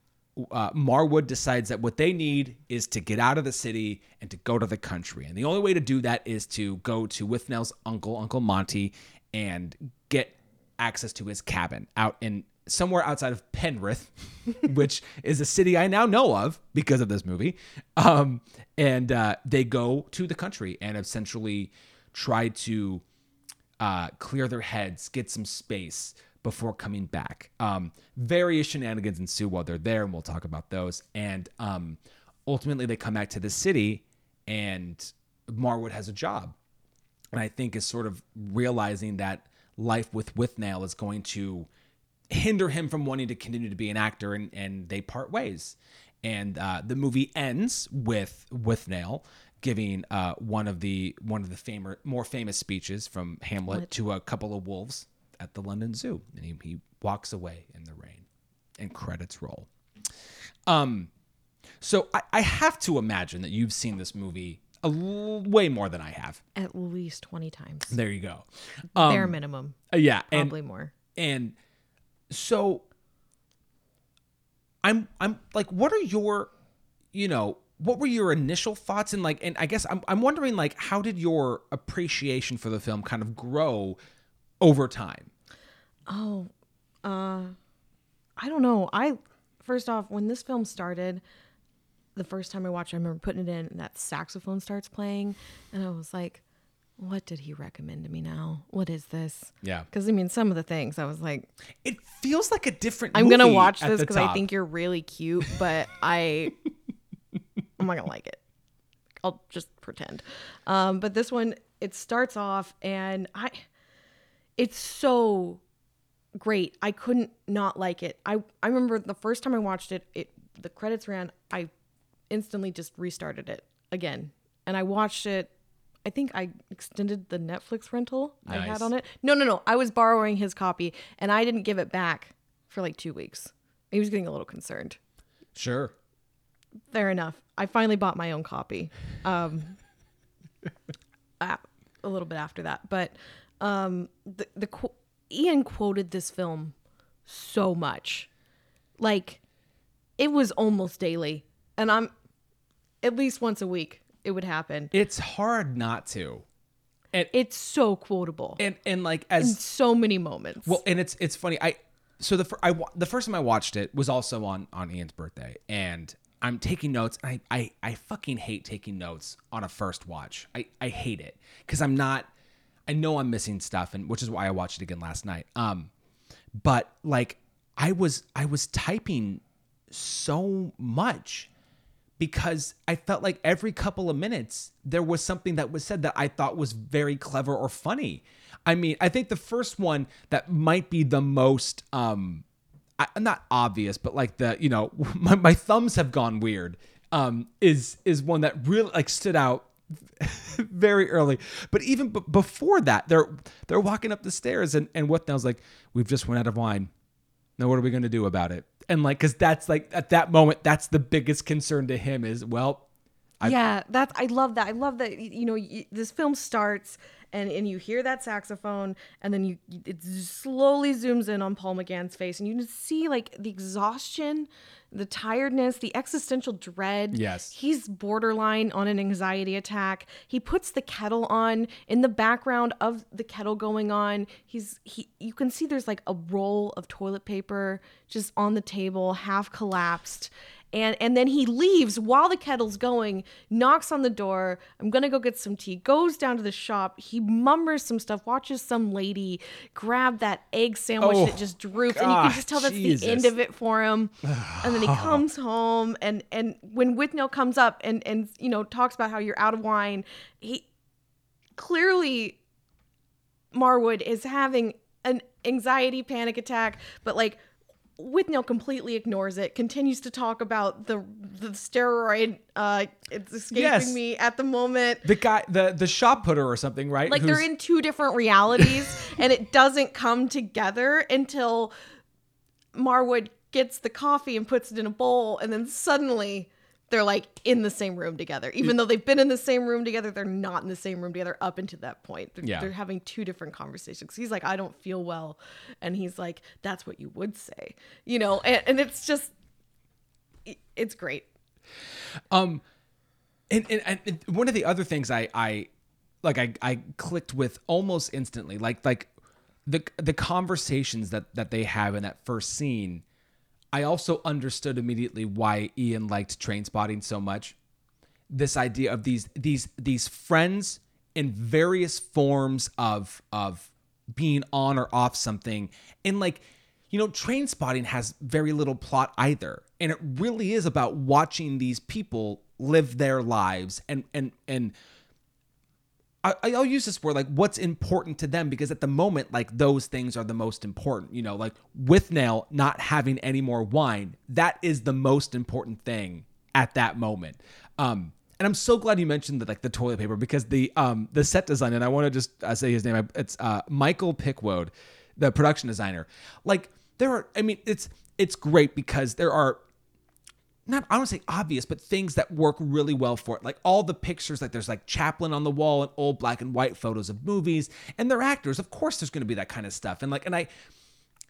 uh, Marwood decides that what they need is to get out of the city and to go to the country. And the only way to do that is to go to Withnail's uncle, Uncle Monty, and get access to his cabin out in somewhere outside of Penrith, (laughs) which is a city I now know of because of this movie. Um, and uh, they go to the country and essentially try to uh, clear their heads, get some space before coming back. Um, various shenanigans ensue while they're there, and we'll talk about those. And um, ultimately, they come back to the city, and Marwood has a job. And I think is sort of realizing that life with Withnail is going to hinder him from wanting to continue to be an actor, and, and they part ways. And uh, the movie ends with Withnail giving uh, one of the one of the famer, more famous speeches from Hamlet to a couple of wolves at the London Zoo, and he, he walks away in the rain, and credits roll. Um, So I, I have to imagine that you've seen this movie a l- way more than I have. At least 20 times. There you go. Um, Bare minimum. uh, yeah, and Probably more. and so I'm I'm like, what are your, you know, what were your initial thoughts and like, and I guess I'm I'm wondering like, how did your appreciation for the film kind of grow over time? Oh, uh, I don't know. I first off, when this film started, the first time I watched, it, I remember putting it in, and that saxophone starts playing, and I was like, "What did he recommend to me now? What is this?" Yeah. Because I mean, some of the things I was like, It feels like a different. "I'm gonna watch this because I think you're really cute, but I, (laughs) I'm not gonna like it. I'll just pretend." Um, but this one, it starts off, and I, it's so great. I couldn't not like it. I I remember the first time I watched it, it the credits ran, I instantly just restarted it again. And I watched it I think I extended the Netflix rental I had on it. No, no, no. I was borrowing his copy and I didn't give it back for like 2 weeks. He was getting a little concerned. Sure. Fair enough. I finally bought my own copy. Um, (laughs) a little bit after that, but um, the the qu- Ian quoted this film so much, like it was almost daily, and I'm at least once a week it would happen. It's hard not to, and It's so quotable and and like in as so many moments. Well, and it's it's funny. I so the I the first time I watched it was also on on Ian's birthday, and I'm taking notes. I I I fucking hate taking notes on a first watch. I I hate it because I'm not. I know I'm missing stuff, and which is why I watched it again last night. Um, but like I was I was typing so much because I felt like every couple of minutes there was something that was said that I thought was very clever or funny. I mean, I think the first one that might be the most um I, not obvious, but like the, you know, (laughs) my, my thumbs have gone weird um is is one that really like stood out (laughs) very early. But even b- before that, they're they're walking up the stairs and and Withnail's like, "We've just run out of wine. Now what are we going to do about it?" And like, because that's like at that moment, that's the biggest concern to him is, well, yeah, that's I love that. I love that you know this film starts and and you hear that saxophone and then you it slowly zooms in on Paul McGann's face and you just see like the exhaustion, the tiredness, the existential dread. Yes. He's borderline on an anxiety attack. He puts the kettle on in the background of the kettle going on. He's he you can see there's like a roll of toilet paper just on the table, half collapsed. And and then he leaves while the kettle's going, knocks on the door. I'm gonna go get some tea. Goes down to the shop. He mummers some stuff. Watches some lady grab that egg sandwich Oh, that just droops, and you can just tell that's Jesus. the end of it for him. and then he (sighs) comes home, and and when Withnail comes up and and you know talks about how you're out of wine, he clearly Marwood is having an anxiety panic attack, but like Withnail completely ignores it, continues to talk about the the steroid uh it's escaping Yes. me at the moment. the guy, the the shop putter or something, right? Like they're in two different realities (laughs) and it doesn't come together until Marwood gets the coffee and puts it in a bowl and then suddenly they're like in the same room together. Even though they've been in the same room together, they're not in the same room together up until that point. They're, Yeah. they're having two different conversations. He's like, I don't feel well. And he's like, that's what you would say. You know, and, and it's just, it's great. Um, and, and, and and one of the other things I I like I I clicked with almost instantly, like like the the conversations that that they have in that first scene. I also understood immediately why Ian liked Trainspotting so much. This idea of these these these friends in various forms of of being on or off something, and like you know, Trainspotting has very little plot either, and it really is about watching these people live their lives and and and I, I'll use this word like what's important to them because at the moment, like those things are the most important. You know, like Withnail not having any more wine, that is the most important thing at that moment. Um, and I'm so glad you mentioned that, like the toilet paper because the um the set design and I want to just uh, say his name. It's uh Michael Pickwoad, the production designer. Like there are, I mean, it's it's great because there are not I don't say obvious, but things that work really well for it. Like all the pictures, like there's like Chaplin on the wall and old black and white photos of movies, and they're actors. Of course, there's going to be that kind of stuff. And like, and I,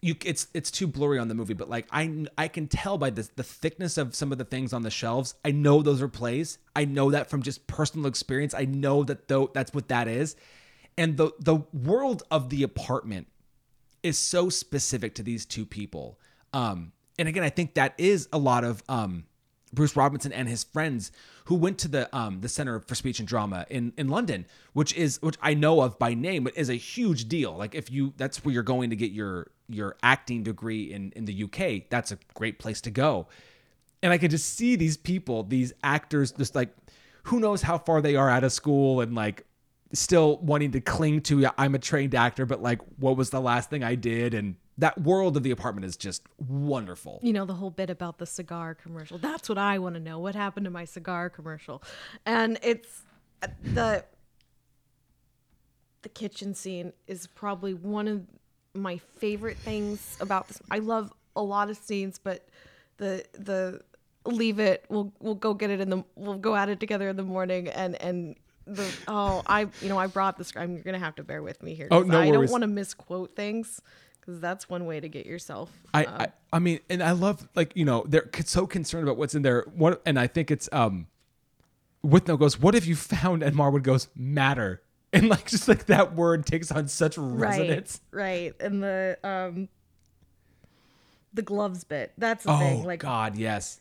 you, it's it's too blurry on the movie, but like I I can tell by the the thickness of some of the things on the shelves. I know those are plays. I know that from just personal experience. I know that though that's what that is, and the the world of the apartment is so specific to these two people. Um, and again, I think that is a lot of um Bruce Robinson and his friends who went to the um, the Center for Speech and Drama in in London, which is which I know of by name, but is a huge deal. Like if you that's where you're going to get your your acting degree in in the UK, that's a great place to go. And I could just see these people, these actors, just like who knows how far they are out of school and like still wanting to cling to I'm a trained actor, but like what was the last thing I did and that world of the apartment is just wonderful. You know, the whole bit about the cigar commercial. That's what I want to know. What happened to my cigar commercial? And it's the the kitchen scene is probably one of my favorite things about this. I love a lot of scenes, but the the leave it. We'll we'll go get it in the we'll go at it together in the morning and and the oh I you know I brought this I'm you're gonna have to bear with me here. Oh, no I don't want to misquote things because that's one way to get yourself. I, um, I I mean, and I love like you know they're so concerned about what's in there. What and I think it's um, Withnail goes, "What if you found?" And Marwood goes, "Matter." (laughs) And like just like that word takes on such resonance. Right, right. And the um the gloves bit. That's the Oh thing. Like God, yes.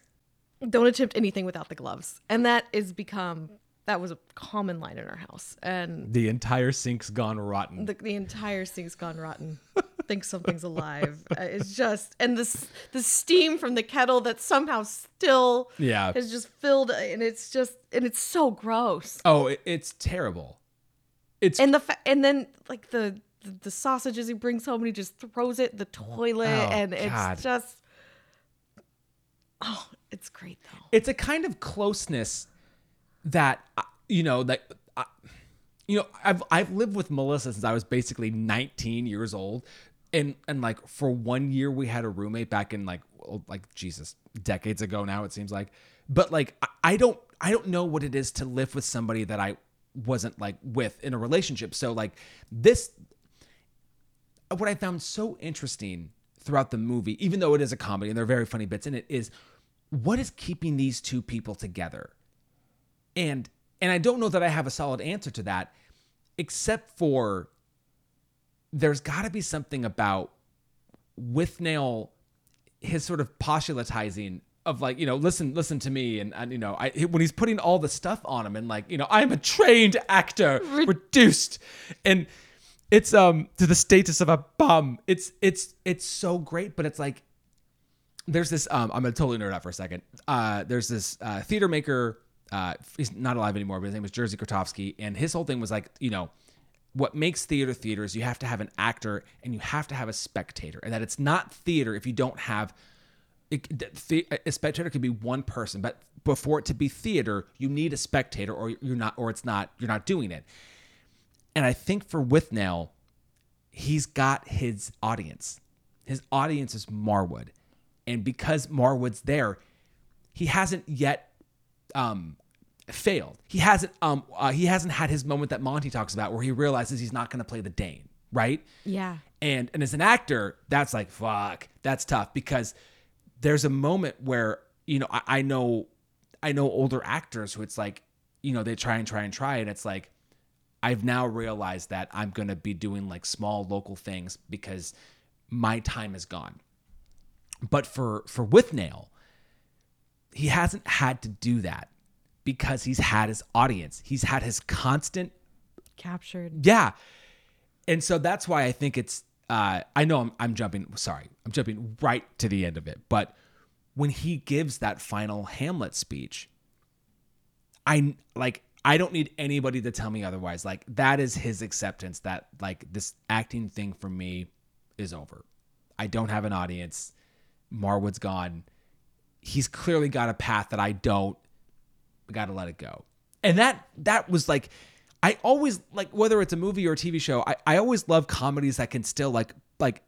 don't attempt anything without the gloves. And that is become that was a common line in our house. And The entire sink's gone rotten. the, the entire sink's gone rotten. (laughs) Think something's alive. Uh, it's just and this the steam from the kettle that somehow still Yeah. is just filled and it's just and it's so gross. oh, it, it's terrible. It's and the fa- and then like the, the the sausages he brings home and he just throws it in the toilet Oh, and it's God. just oh it's great though it's a kind of closeness that uh, you know that uh, you know I've I've lived with Melissa since I was basically 19 years old and and like for one year we had a roommate back in like like Jesus decades ago now it seems like but like I, don't I don't know what it is to live with somebody that I wasn't like with in a relationship so like this what I found so interesting throughout the movie, even though it is a comedy and there are very funny bits in it, is what is keeping these two people together? And and I don't know that I have a solid answer to that, except for there's got to be something about Withnail, his sort of postulating of like you know listen listen to me and, and you know I when he's putting all the stuff on him and like you know I'm a trained actor reduced. And it's um to the status of a bum. It's it's it's so great but it's like there's this um i'm gonna totally nerd out for a second. Uh there's this uh theater maker uh he's not alive anymore but his name was Jerzy Grotowski, and his whole thing was like you know what makes theater theater is you have to have an actor and you have to have a spectator and that it's not theater if you don't have it, a spectator could be one person but before it to be theater you need a spectator or you're not or it's not you're not doing it and I think for Withnail, he's got his audience. His audience is Marwood. And because Marwood's there, he hasn't yet um, failed. He hasn't um uh, he hasn't had his moment that Monty talks about where he realizes he's not going to play the Dane, right? yeah And and as an actor, that's like fuck, that's tough because there's a moment where you know I, I know I know older actors who it's like you know they try and try and try and it's like I've now realized that I'm going to be doing like small local things because my time is gone. But for for Withnail, he hasn't had to do that because he's had his audience. He's had his constant captured yeah. And so that's why I think it's uh I know I'm I'm jumping sorry. I'm jumping right to the end of it, but when he gives that final Hamlet speech, I like I don't need anybody to tell me otherwise. Like that is his acceptance that like this acting thing for me is over. I don't have an audience. Marwood's gone. He's clearly got a path that I don't. Got to let it go. And that that was like I always like whether it's a movie or a TV show, I, I always love comedies that can still like like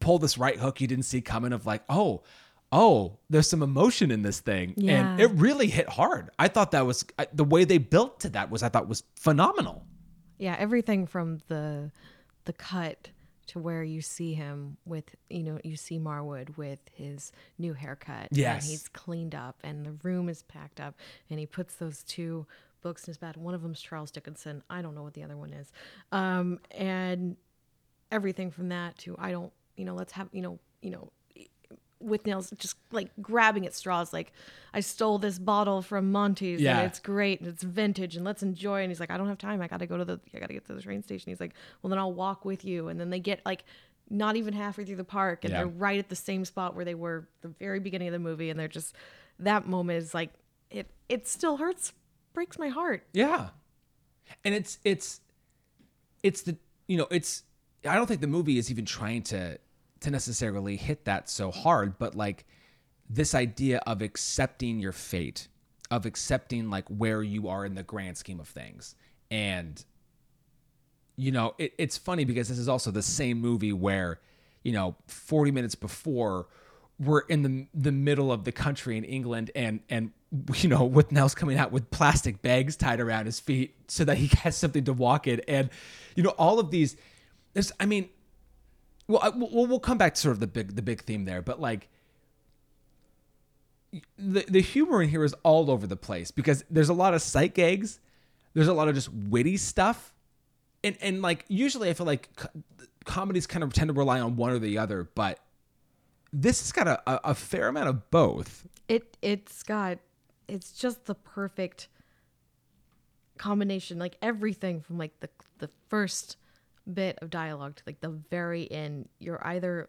pull this right hook you didn't see coming of like, oh, oh, there's some emotion in this thing, and it really hit hard. I thought that was I- the way they built to that was I thought was phenomenal. Yeah, everything from the the cut to where you see him with you know you see Marwood with his new haircut. Yes. and he's cleaned up, and the room is packed up, and he puts those two books in his bed. One of them's Charles Dickinson. I don't know what the other one is. Um, and everything from that to I don't you know let's have you know you know Withnail's just like grabbing at straws like I stole this bottle from Monty's Yeah. and it's great and it's vintage and let's enjoy and he's like I don't have time I got to go to the I got to get to the train station he's like well then I'll walk with you and then they get like not even halfway through the park and Yeah. they're right at the same spot where they were the very beginning of the movie and they're just that moment is like it it still hurts breaks my heart Yeah. And it's it's it's the you know, it's I don't think the movie is even trying to to necessarily hit that so hard, but like this idea of accepting your fate, of accepting like where you are in the grand scheme of things. And you know, it, it's funny because this is also the same movie where, you know, 40 minutes before we're in the the middle of the country in England and and (laughs) you know, Withnail's coming out with plastic bags tied around his feet so that he (laughs) has something to walk in. And you know, all of these there's I mean, well, I, we'll we'll come back to sort of the big the big theme there, but like the the humor in here is all over the place because there's a lot of sight gags, there's a lot of just witty stuff, and and like usually I feel like co- comedies kind of tend to rely on one or the other, but this has got a, a, a fair amount of both. it it's got it's just the perfect combination like everything from like the the first bit of dialogue to like the very end. You're either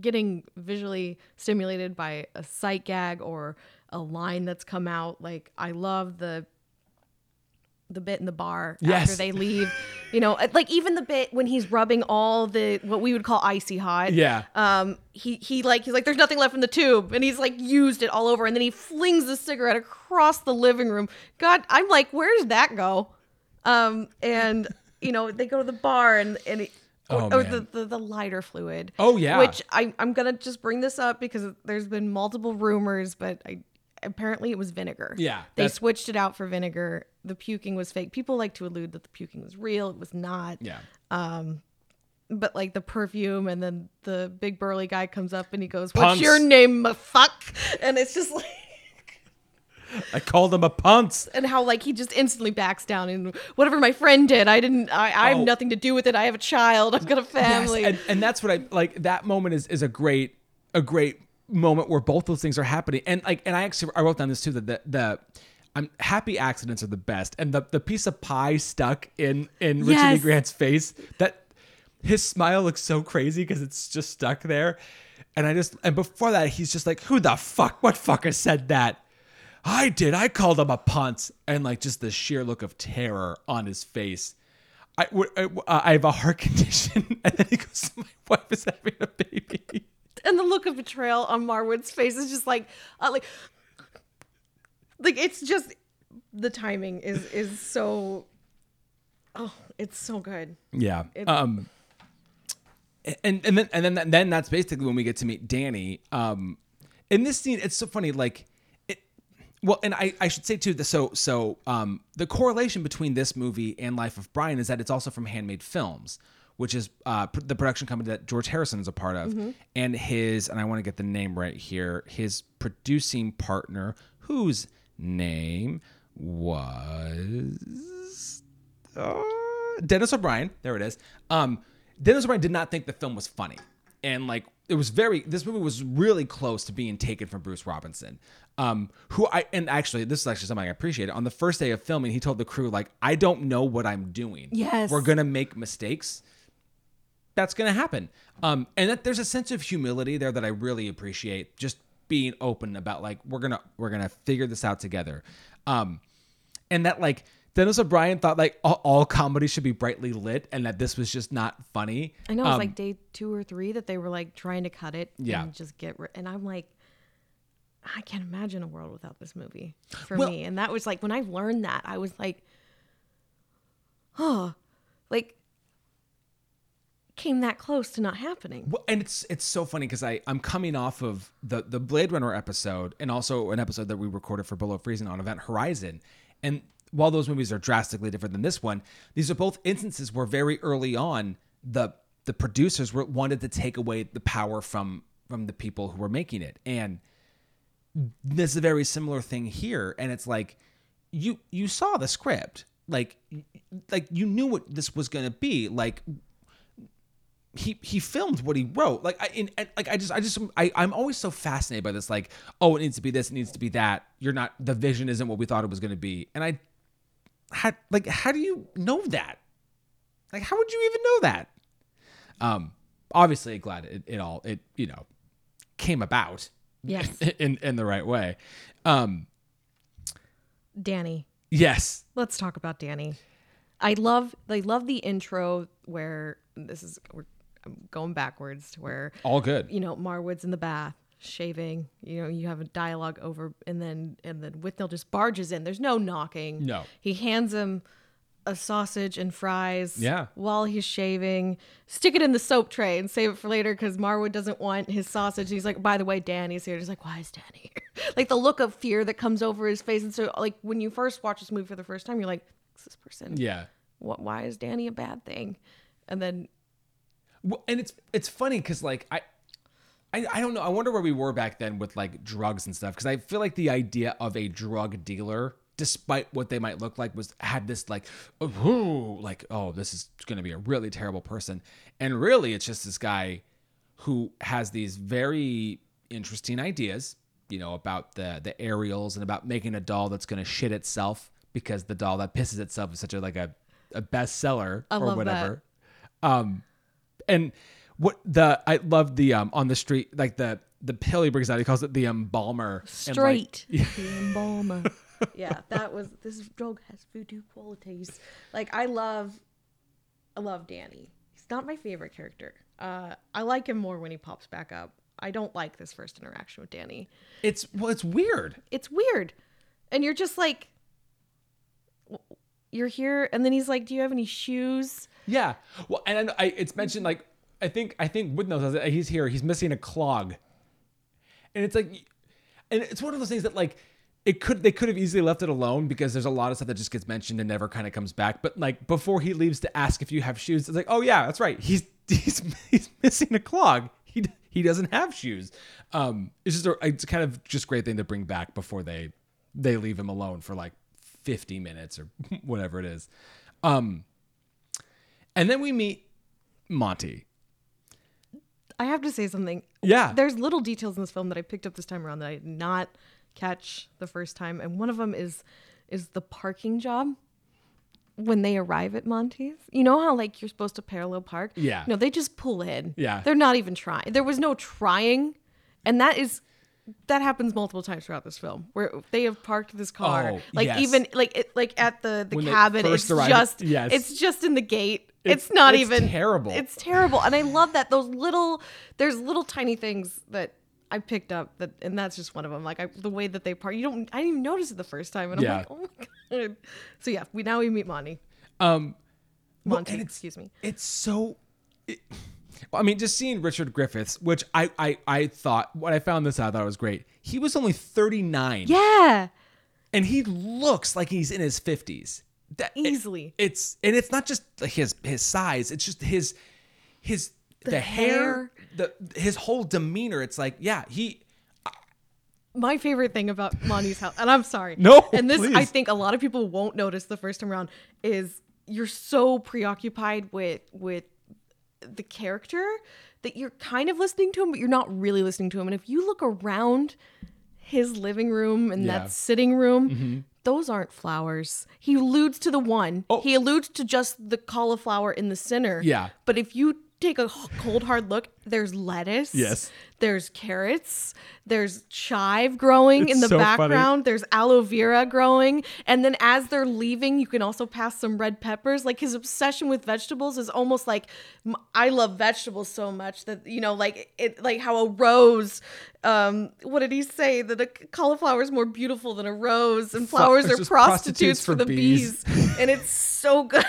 getting visually stimulated by a sight gag or a line that's come out like i love the the bit in the bar Yes. after they leave. You know like even the bit when he's rubbing all the what we would call icy hot. Yeah. um he he like he's like there's nothing left in the tube. And he's like used it all over. And then he flings the cigarette across the living room. God i'm like where did that go? Um and you know they go to the bar and and it, or, Oh, or the, the the lighter fluid. Oh, yeah. which I, i'm gonna just bring this up because there's been multiple rumors but i apparently it was vinegar. Yeah, they switched it out for vinegar. The puking was fake. People like to allude that the puking was real. It was not. Yeah. Um, but like the perfume and then the big burly guy comes up and he goes what's Punks. your name fuck? And it's just like I called him a ponce. and how like he just instantly backs down and whatever my friend did i didn't i, I have Oh. nothing to do with it i have a child i've got a family Yes, and, and that's what I like. That moment is is a great a great moment where both those things are happening. And like, and I actually I wrote down this too that the the. I'm happy accidents are the best, and the the piece of pie stuck in in Richard E. Grant's face that his smile looks so crazy because it's just stuck there, and I just and before that he's just like, who the fuck? What fucker said that? I did. I called him a punt, and like just the sheer look of terror on his face. I, w- I, have a heart (laughs) condition, and then he goes, "My wife is having a baby." and the look of betrayal on marwood's face is just like uh, like like it's just the timing is is so oh it's so good Yeah. um. And and then and then then that's basically when we get to meet Danny. Um, in this scene, it's so funny. Like. Well, and I I should say too. The, so so um the correlation between this movie and Life of Brian is that it's also from Handmade Films, which is uh pr- the production company that George Harrison is a part of, and his and I want to get the name right here. His producing partner, whose name was uh, Dennis O'Brien. There it is. Um, Dennis O'Brien did not think the film was funny, and like it was very. This movie was really close to being taken from Bruce Robinson, um, who I and actually this is actually something I appreciate. On the first day of filming, he told the crew like, "I don't know what I'm doing. Yes. we're gonna make mistakes." That's gonna happen. Um, and that there's a sense of humility there that I really appreciate. Just being open about like we're gonna we're gonna figure this out together. Um, and that like Dennis O'Brien thought like all, all comedy should be brightly lit, and that this was just not funny. I know it was Um, like day two or three that they were like trying to cut it Yeah. and just get rid. And I'm like, I can't imagine a world without this movie for Well- me. And that was like when I learned that, I was like, oh, like came that close to not happening. Well, and it's it's so funny because I I'm coming off of the the Blade Runner episode and also an episode that we recorded for Below Freezing on Event Horizon, and while those movies are drastically different than this one, these are both instances where very early on the the producers were wanted to take away the power from from the people who were making it, and this is a very similar thing here, and it's like you you saw the script, like like you knew what this was going to be, like he he filmed what he wrote. Like I in, like I just I just I I'm always so fascinated by this. Like oh, it needs to be this, it needs to be that. You're not the vision isn't what we thought it was going to be. And I had like how do you know that? Like how would you even know that? Um, obviously glad it, it all it you know came about. Yes. (laughs) in in the right way. Um, Danny. yes. Let's talk about Danny. I love I love the intro where this is we're I'm going backwards to where All good. you know Marwood's in the bath shaving. You know you have a dialogue over and then and then Withnail just barges in. There's no knocking. No. He hands him a sausage and fries. Yeah. While he's shaving, stick it in the soap tray and save it for later because Marwood doesn't want his sausage. He's like, by the way, Danny's here. He's like, why is Danny here? (laughs) like the look of fear that comes over his face. And so, like when you first watch this movie for the first time, you're like, "Who's this person? Yeah. What? Why is Danny a bad thing? And then Well, and it's it's funny because like I, I I don't know. I wonder where we were back then with like drugs and stuff. Because I feel like the idea of a drug dealer, despite what they might look like, was had this like, oh, like oh, this is going to be a really terrible person. And really, it's just this guy who has these very interesting ideas, you know, about the the aerials and about making a doll that's going to shit itself because the doll that pisses itself is such a like a a bestseller I or love that. whatever. Um, and what the I love the um on the street like the the pill he brings out. He calls it the embalmer. and, like- straight (laughs) the embalmer. yeah, that was this drug has voodoo qualities. Like I love, I love Danny. He's not my favorite character. Uh, I like him more when he pops back up. I don't like this first interaction with Danny. it's well, it's weird. It's weird, and you're just like, you're here, and then he's like, "Do you have any shoes?" Yeah. Well, and I, I it's mentioned like I think I think says it, he's here. He's missing a clog, and it's like, and it's one of those things that like it could they could have easily left it alone because there's a lot of stuff that just gets mentioned and never kind of comes back. But like before he leaves to ask if you have shoes, it's like, oh yeah, that's right. He's (laughs) he's he's missing a clog. He he doesn't have shoes. Um, it's just a, it's kind of just great thing to bring back before they they leave him alone for like 50 minutes or (laughs) whatever it is. Um, and then we meet Monty. I have to say something. Yeah. There's little details in this film that I picked up this time around that I did not catch the first time, and one of them is is the parking job when they arrive at Monty's. You know how like you're supposed to parallel park? Yeah. No, they just pull in. Yeah. They're not even trying. There was no trying, and that is that happens multiple times throughout this film where they have parked this car Oh, like yes. even like it, like at the the When cabin it's just yes. it's just in the gate It's- it's, not it's even terrible. it's terrible and i love that those little there's little tiny things that i picked up that and that's just one of them like I, the way that they part you don't i didn't even notice it the first time and i'm Yeah. like oh my god so yeah we now we meet monty Um, monty it's- excuse me It's so. It, well, I mean, just seeing Richard Griffiths, which I, I I thought when I found this out, I thought it was great. He was only 39. yeah and he looks like he's in his 50s that it- Easily. it's and it's not just his his size it's just his his the, hair, hair. the his whole demeanor it's like yeah he my favorite thing about Monty's house, and I'm sorry. No, And this, I think a lot of people won't notice the first time around, is you're so preoccupied with with the character that you're kind of listening to him, but you're not really listening to him. And if you look around his living room and Yeah. that sitting room, mm-hmm. Those aren't flowers. He alludes to the one. Oh. He alludes to just the cauliflower in the center. Yeah. But if you take a cold hard look, there's lettuce. Yes. There's carrots. There's chive growing It's in the so funny. background. There's aloe vera growing. And then as they're leaving, you can also pass some red peppers. Like his obsession with vegetables is almost like I love vegetables so much that, you know, like it, like how a rose, um, what did he say? That a cauliflower is more beautiful than a rose and flowers are prostitutes, prostitutes for, for the bees. bees. and it's so (laughs) good.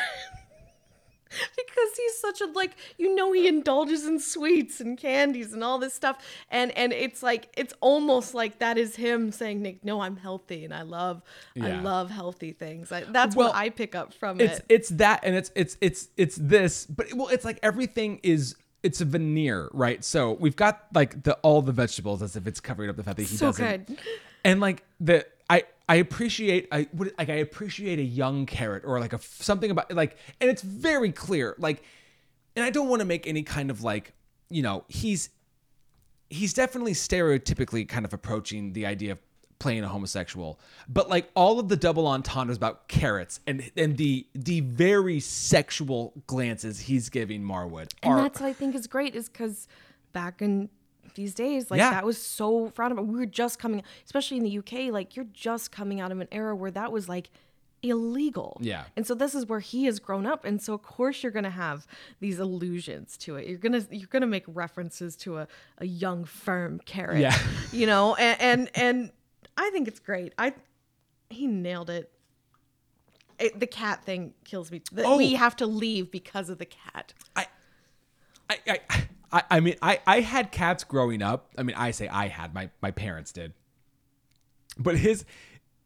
(laughs) because he's such a like you know he indulges in sweets and candies and all this stuff. And and it's like it's almost like that is him saying Nick no I'm healthy and I love I love healthy things. I, that's Well, what I pick up from it's it. it's that and it's it's it's it's this but well it's like everything is it's a veneer right? So we've got like the all the vegetables as if it's covering up the fact that he So doesn't. good. and like the i appreciate i would like i appreciate a young carrot or like a something about like and it's very clear like and i don't want to make any kind of like you know he's he's definitely stereotypically kind of approaching the idea of playing a homosexual but like all of the double entendres about carrots and and the the very sexual glances he's giving marwood and that's what I think is great is because back in these days like Yeah. that was so frowned upon we were just coming especially in the UK like you're just coming out of an era where that was like illegal Yeah. and so this is where he has grown up and so of course you're gonna have these allusions to it you're gonna you're gonna make references to a, a young firm carrot Yeah. (laughs) you know and, and and I think it's great I he nailed it it, the cat thing kills me. That Oh. We have to leave because of the cat. I, I, I, I, I mean, I, I had cats growing up. I mean, I say I had, my, my parents did. But his,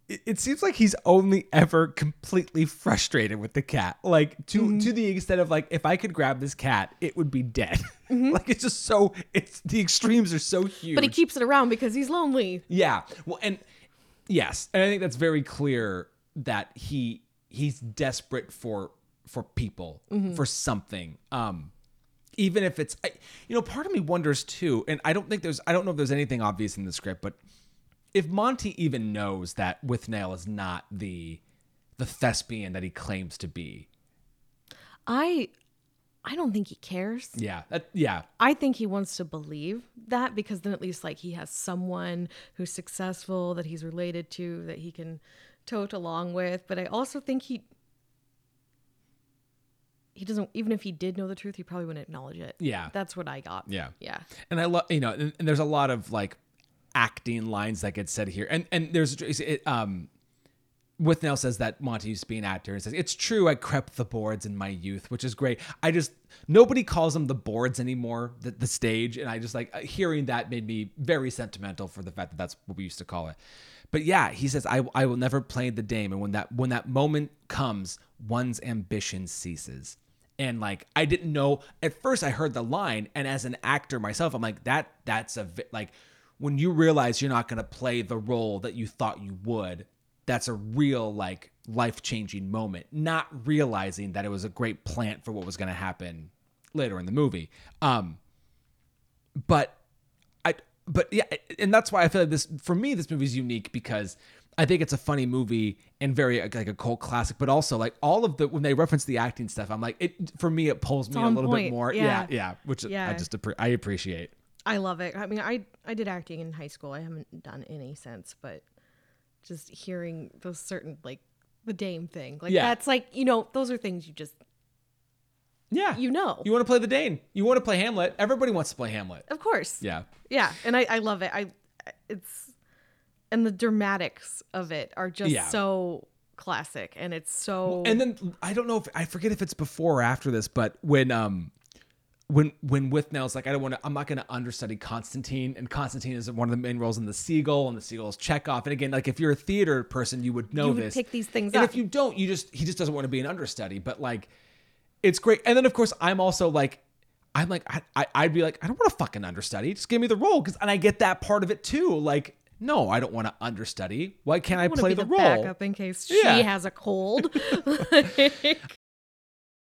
it, it seems like he's only ever completely frustrated with the cat. Like, to, mm-hmm. to the extent of, like, if I could grab this cat, it would be dead. (laughs) Mm-hmm. like, it's just so, it's, the extremes are so huge. But he keeps it around because he's lonely. Yeah. Well, and yes, and I think that's very clear that he he's desperate for for people mm-hmm. for something. Um, even if it's, I, you know, part of me wonders too, and I don't think there's, I don't know if there's anything obvious in the script, but if Monty even knows that Withnail is not the the thespian that he claims to be, I I don't think he cares. yeah, that, yeah, I think he wants to believe that because then at least like he has someone who's successful that he's related to that he can tote along with. But I also think he he doesn't even if he did know the truth, he probably wouldn't acknowledge it. Yeah. That's what I got. Yeah. Yeah. and I love you know, and, and there's a lot of like acting lines that get said here, and and there's it, um, Withnail says that Monty used to be an actor and says it's true I crept the boards in my youth, which is great. I just nobody calls them the boards anymore, the, the stage, and I just like uh, hearing that made me very sentimental for the fact that that's what we used to call it. But yeah, he says I I will never play the dame, and when that when that moment comes, one's ambition ceases. And like I didn't know at first I heard the line and as an actor myself I'm like that that's a vi- like when you realize you're not going to play the role that you thought you would that's a real like life-changing moment not realizing that it was a great plant for what was going to happen later in the movie. Um but I but yeah, and that's why I feel like this for me this movie is unique because I think it's a funny movie and very uh, like a cult classic, but also like all of the when they reference the acting stuff, I'm like it for me it pulls me a little bit more. Yeah, Yeah. yeah, which I just I appreciate. I love it. I mean, I I did acting in high school. I haven't done any since, but just hearing those certain like the dame thing, like Yeah. that's like you know those are things you just Yeah, you know. you want to play the Dane, you want to play Hamlet. Everybody wants to play Hamlet. of course. Yeah, Yeah, and I I love it. I it's and the dramatics of it are just Yeah. so classic, and it's so and then I don't know if I forget if it's before or after this, but when um when when Withnail's like I don't want to I'm not going to understudy Constantine and Constantine is one of the main roles in the Seagull and the Seagull is Chekhov and again like if you're a theater person you would know You would this pick these things and up. if you don't you just he just doesn't want to be an understudy but like it's great and then of course I'm also like I'm like I, I I'd be like I don't want to fucking understudy just give me the role because and I get that part of it too like no I don't want to understudy why can't I, I play be the, the role backup in case Yeah. she has a cold. (laughs) (laughs) (laughs)